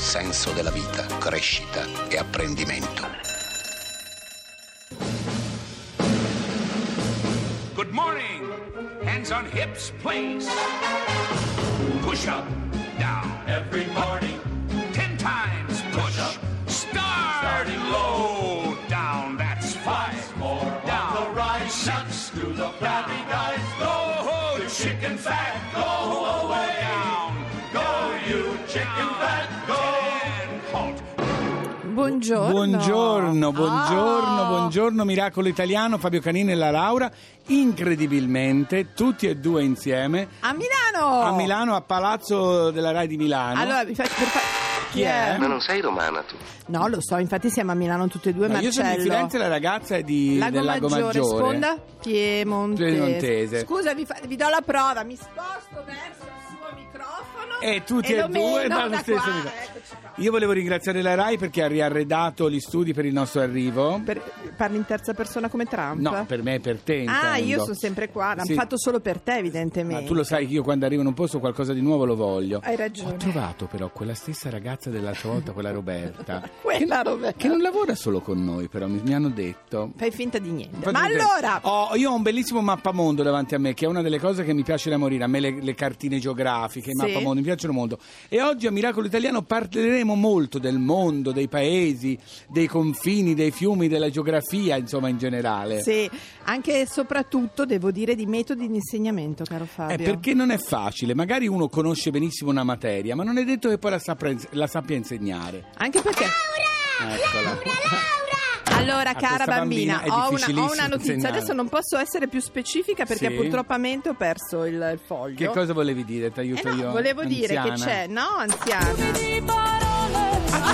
senso della vita, crescita e apprendimento. Good morning. Hands on hips, please. Push up, down. Every morning. Ten times push. up. Start. Starting low. Down. That's five. more down. On the rise. Six. Do the flabby guys. Go. The chicken fat. Go Buongiorno. Buongiorno, buongiorno, Ah. buongiorno Miracolo Italiano, Fabio Canini e la Laura, incredibilmente tutti e due insieme A Milano! a Milano, a Palazzo della Rai di Milano. Allora, vi faccio per fa- Chi è? Ma non sei romana tu? No, lo so, infatti siamo a Milano tutte e due, No, io sono di. Firenze, la ragazza è di, Lago del Lago Maggiore, Maggiore. sponda piemontese. Piemontese. Scusa, vi, fa- vi do la prova, mi sposto verso il suo microfono E tutti e e lo due meno dallo da stesso qua. microfono. Eccoci qua. Io volevo ringraziare la Rai perché ha riarredato gli studi per il nostro arrivo. Per- parli in terza persona come Trump? No, per me e per te. Ah, intendo. io sono sempre qua, l'hanno Sì. fatto solo per te evidentemente. Ma tu lo sai che io quando arrivo in un posto qualcosa di nuovo lo voglio. Hai ragione. Ho trovato però quella stessa ragazza dell'altra volta, quella Roberta. Quella che, Roberta. Che non lavora solo con noi, però mi, mi hanno detto. Fai finta di niente. Infatti Ma allora, Ho- io ho un bellissimo mappamondo davanti a me, che è una delle cose che mi piace da morire. A me le, le cartine geografiche, i Sì. mappamondo, mi piacciono molto. E oggi a Miracolo Italiano parleremo molto del mondo, dei paesi, dei confini, dei fiumi, della geografia, insomma, in generale. sì, anche e soprattutto devo dire di metodi di insegnamento, caro Fabio. Eh, perché non è facile, magari uno conosce benissimo una materia, ma non è detto che poi la sappia, la sappia insegnare. Anche perché Eccola. Allora, A cara questa bambina ho una, ho una notizia. insegnare. Adesso non posso essere più specifica perché Sì? purtroppo ho perso il, il foglio. Che cosa volevi dire? Ti Eh aiuto no, io. volevo dire che anziana? c'è, no, anziana.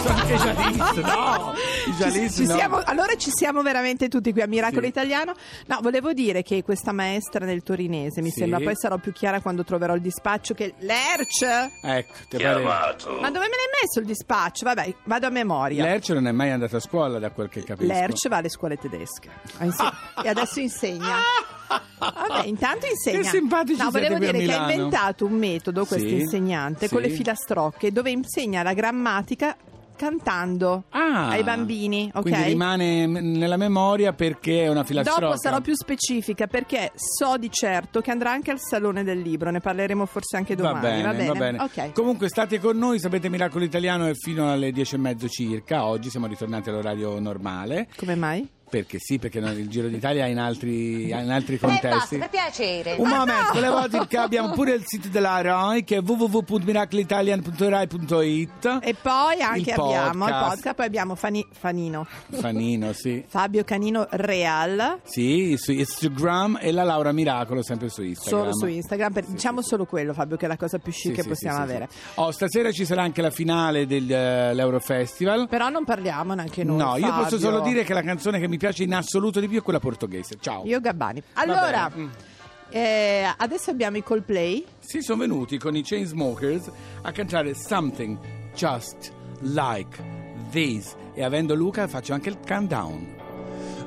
Ah, anche Jalis, no! I Jalis, Ci no. siamo- allora ci siamo veramente tutti qui a Miracolo Sì. Italiano. No, volevo dire che questa maestra del torinese, mi Sì. sembra, poi sarò più chiara quando troverò il dispaccio, che Lerch. Ecco, ti. Chiamato. Ma dove me l'hai messo il dispaccio? Vabbè, vado a memoria. Lerch non è mai andato a scuola, da quel che capisco. Lerch va alle scuole tedesche inse- e adesso insegna. Vabbè, intanto insegna. Che simpatici No, volevo dire che ha inventato un metodo, questo Sì, insegnante, sì. con le filastrocche, dove insegna la grammatica cantando Ah, ai bambini, ok? Quindi rimane nella memoria perché è una filastrocca. Dopo sarò più specifica perché so di certo che andrà anche al Salone del Libro, ne parleremo forse anche Va domani. bene, va bene. Ok. Comunque state con noi, sapete Miracolo Italiano è fino alle dieci e mezzo circa, oggi siamo ritornati all'orario normale, Come mai? Perché sì, perché no, il Giro d'Italia è in altri, in altri Eh, contesti. basta, per piacere. Un momento, volevo dire che abbiamo pure il sito della RAI che è www.miracleitalian.rai.it E poi anche Il abbiamo il podcast. podcast, poi abbiamo Fani- Fanino, Fanino, sì. Fabio Canino Real. Sì, su Instagram e la Laura Miracolo sempre su Instagram. Solo su Instagram, per- diciamo solo quello Fabio che è la cosa più chic Sì, che sì, possiamo sì, sì, avere. sì. Oh, stasera ci sarà anche la finale dell'Eurofestival. Però non parliamo neanche noi. No, io posso Fabio. solo dire che la canzone che mi piace in assoluto di più è quella portoghese. Ciao. Io Gabbani. Allora, eh, adesso abbiamo i Coldplay. Si sono venuti con i Chainsmokers a cantare Something Just Like This. E avendo Luca faccio anche il countdown.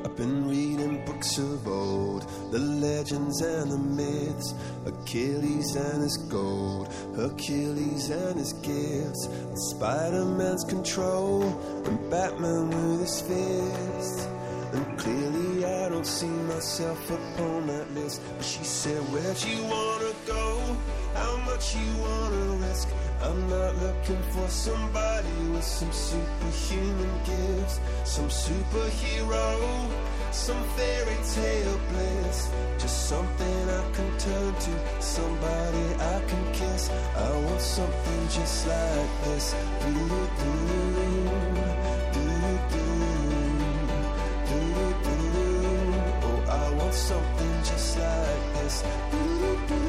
I've been reading books of old, the legends and the myths, Achilles and his gold, Achilles and his gifts, and Spider-Man's control, and Batman with his fists. And clearly I don't see myself upon that list. But she said, Where'd you wanna go? How much you wanna risk? I'm not looking for somebody with some superhuman gifts, some superhero, some fairy tale bliss. Just something I can turn to, somebody I can kiss. I want something just like this. Like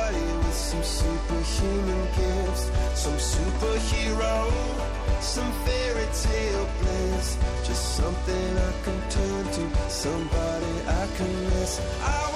some superhuman gifts, some superhero, some fairy tale bliss. Just something I can turn to, somebody I can miss. I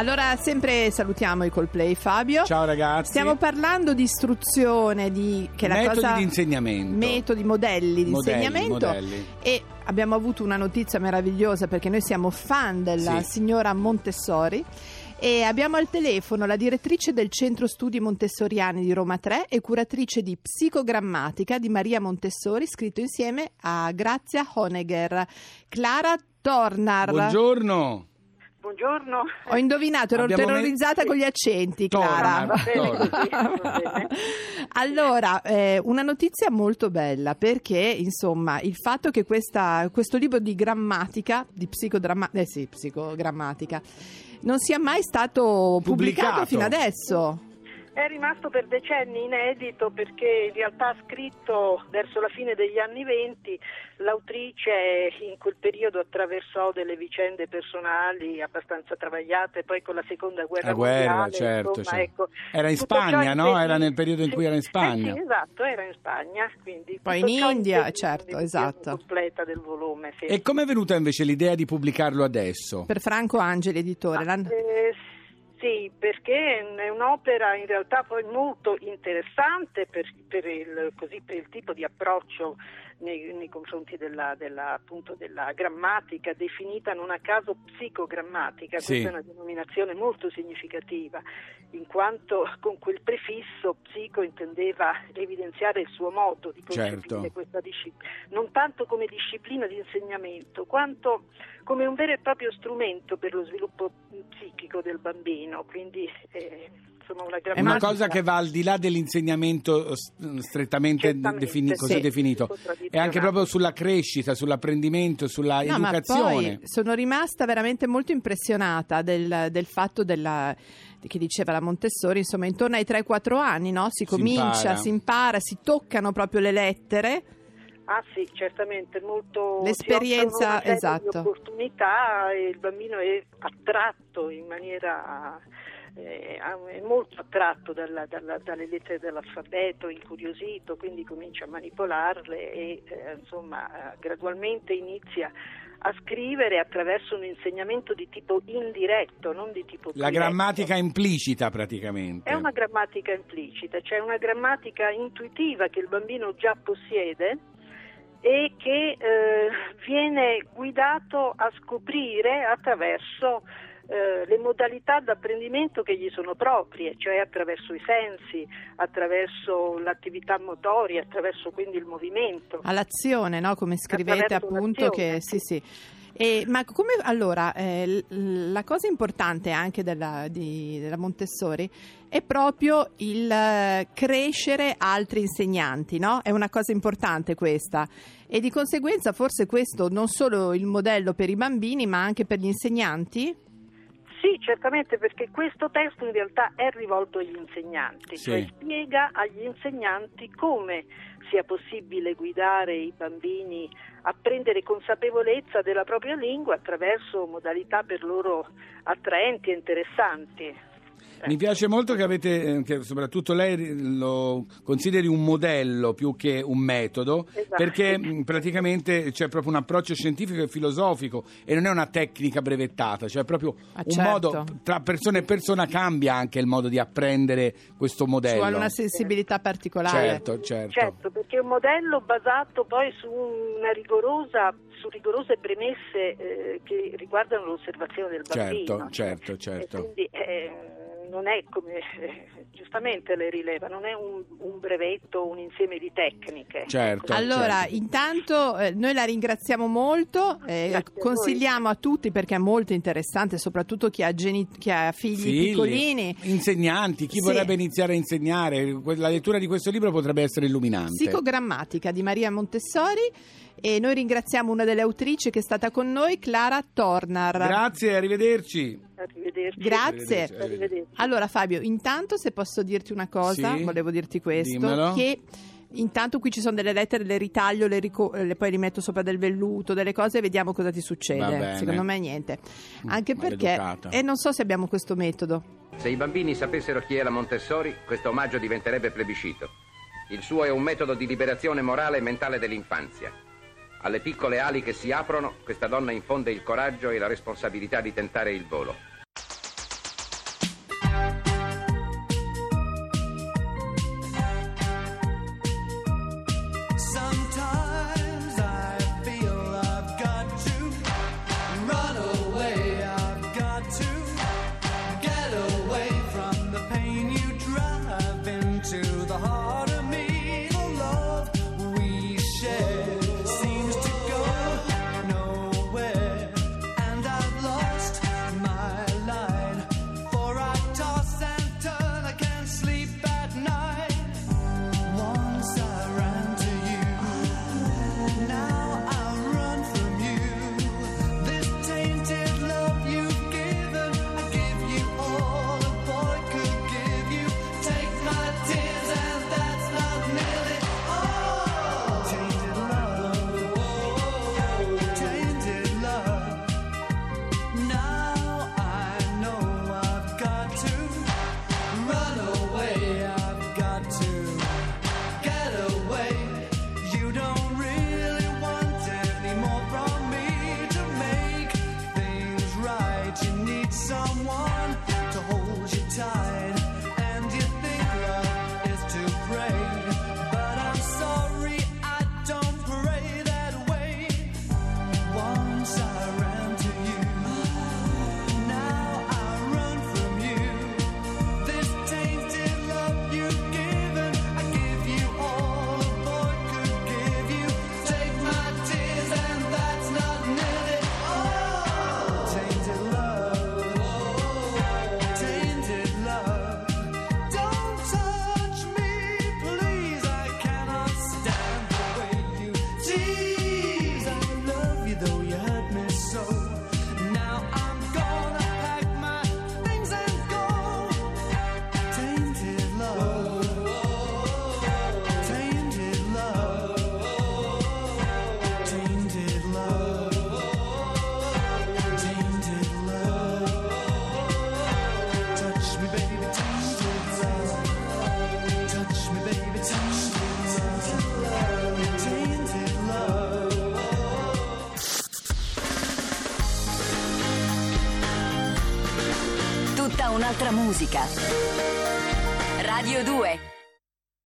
Allora, sempre salutiamo i Coldplay, Fabio. Ciao ragazzi. Stiamo parlando di istruzione, di che è la Metodi cosa- di insegnamento. metodi, modelli di Modelli, insegnamento. modelli. E abbiamo avuto una notizia meravigliosa perché noi siamo fan della Sì. signora Montessori. E abbiamo al telefono la direttrice del Centro Studi Montessoriani di Roma 3 e curatrice di psicogrammatica di Maria Montessori, scritto insieme a Grazia Honegger. Clara Tornar. Buongiorno. Buongiorno. Ho indovinato, ero Abbiamo terrorizzata me- con gli accenti, Clara. Va bene bene. Allora, eh, una notizia molto bella perché, insomma, il fatto che questa- questo libro di grammatica, di psicodramma- eh sì, psicogrammatica, non sia mai stato pubblicato, Pubblicato. fino adesso. È rimasto per decenni inedito perché in realtà scritto verso la fine degli anni venti l'autrice in quel periodo attraversò delle vicende personali abbastanza travagliate, poi con la seconda guerra La guerra, mondiale, certo, insomma, certo. ecco, Era in Spagna, no? Era nel periodo in cui era in Spagna. eh sì, esatto, era in Spagna, quindi Poi in India, impedì certo, esatto. completa del volume, sì. E com'è venuta invece l'idea di pubblicarlo adesso? Per Franco Angeli, editore. L'han- Eh, sì, perché è un'opera in realtà poi molto interessante per, per il, così, per il tipo di approccio nei, nei confronti della, della- appunto della grammatica, definita non a caso psicogrammatica, Sì. questa è una denominazione molto significativa, in quanto con quel prefisso psico intendeva evidenziare il suo modo di concepire Certo. questa disciplina, non tanto come disciplina di insegnamento, quanto come un vero e proprio strumento per lo sviluppo psichico del bambino, quindi eh, una È grammatica una cosa che va al di là dell'insegnamento s- strettamente Certamente, defini- così sì. definito, è anche proprio sulla crescita, sull'apprendimento, sulla No, ma educazione. poi sono rimasta veramente molto impressionata del, del fatto della, che diceva la Montessori, insomma, intorno ai 3-4 anni, no? Si Si comincia, impara. si impara, si toccano proprio le lettere. Ah sì, certamente, molto L'esperienza, si offrono una serie esatto. di opportunità e il bambino è attratto in maniera eh, è molto attratto dalla- dalla- dalle lettere dell'alfabeto, incuriosito, quindi comincia a manipolarle e eh, insomma gradualmente inizia a scrivere attraverso un insegnamento di tipo indiretto, non di tipo La diretto. grammatica implicita praticamente. È una grammatica implicita, cioè una grammatica intuitiva che il bambino già possiede e che eh, viene guidato a scoprire attraverso eh, le modalità d'apprendimento che gli sono proprie, cioè attraverso i sensi, attraverso l'attività motoria, attraverso quindi il movimento. all'azione, no? come scrivete appunto che sì sì. E, ma come allora eh, la cosa importante anche della, di- della Montessori è proprio il eh, crescere altri insegnanti, no? È una cosa importante questa e di conseguenza forse questo non solo il modello per i bambini ma anche per gli insegnanti. Sì, certamente perché questo testo in realtà è rivolto agli insegnanti, Sì. cioè spiega agli insegnanti come sia possibile guidare i bambini a prendere consapevolezza della propria lingua attraverso modalità per loro attraenti e interessanti. Mi piace molto che avete, eh, che soprattutto lei lo consideri un modello più che un metodo, Esatto. perché mh, praticamente c'è proprio un approccio scientifico e filosofico e non è una tecnica brevettata, cioè proprio Ah, un certo. modo, tra persona e persona cambia anche il modo di apprendere questo Ci modello. vuole una sensibilità particolare. Certo, certo. Certo, perché è un modello basato poi su una rigorosa, su rigorose premesse eh, che riguardano l'osservazione del Certo, bambino. certo, E certo. quindi eh, non è come eh, giustamente lei rileva, non è un, un brevetto, un insieme di tecniche. Certo. Allora, certo. intanto eh, noi la ringraziamo molto, eh, Grazie a consigliamo a tutti perché è molto interessante, soprattutto chi ha, geni- chi ha figli Figli, piccolini. insegnanti, chi Sì. vorrebbe iniziare a insegnare, la lettura di questo libro potrebbe essere illuminante. Psicogrammatica di Maria Montessori e noi ringraziamo una delle autrici che è stata con noi, Clara Tornar. Grazie, arrivederci. Arrivederci. Grazie. Arrivederci, Arrivederci. Allora Fabio, intanto se posso dirti una cosa, Sì. volevo dirti questo, Dimmelo. che intanto qui ci sono delle lettere, le ritaglio, le, rico- le poi rimetto sopra del velluto, delle cose e vediamo cosa ti succede. Secondo me niente. Anche Mm, perché, maleducata. e non so se abbiamo questo metodo. Se i bambini sapessero chi è la Montessori, questo omaggio diventerebbe plebiscito. Il suo è un metodo di liberazione morale e mentale dell'infanzia. Alle piccole ali che si aprono, questa donna infonde il coraggio e la responsabilità di tentare il volo. Musica. Radio 2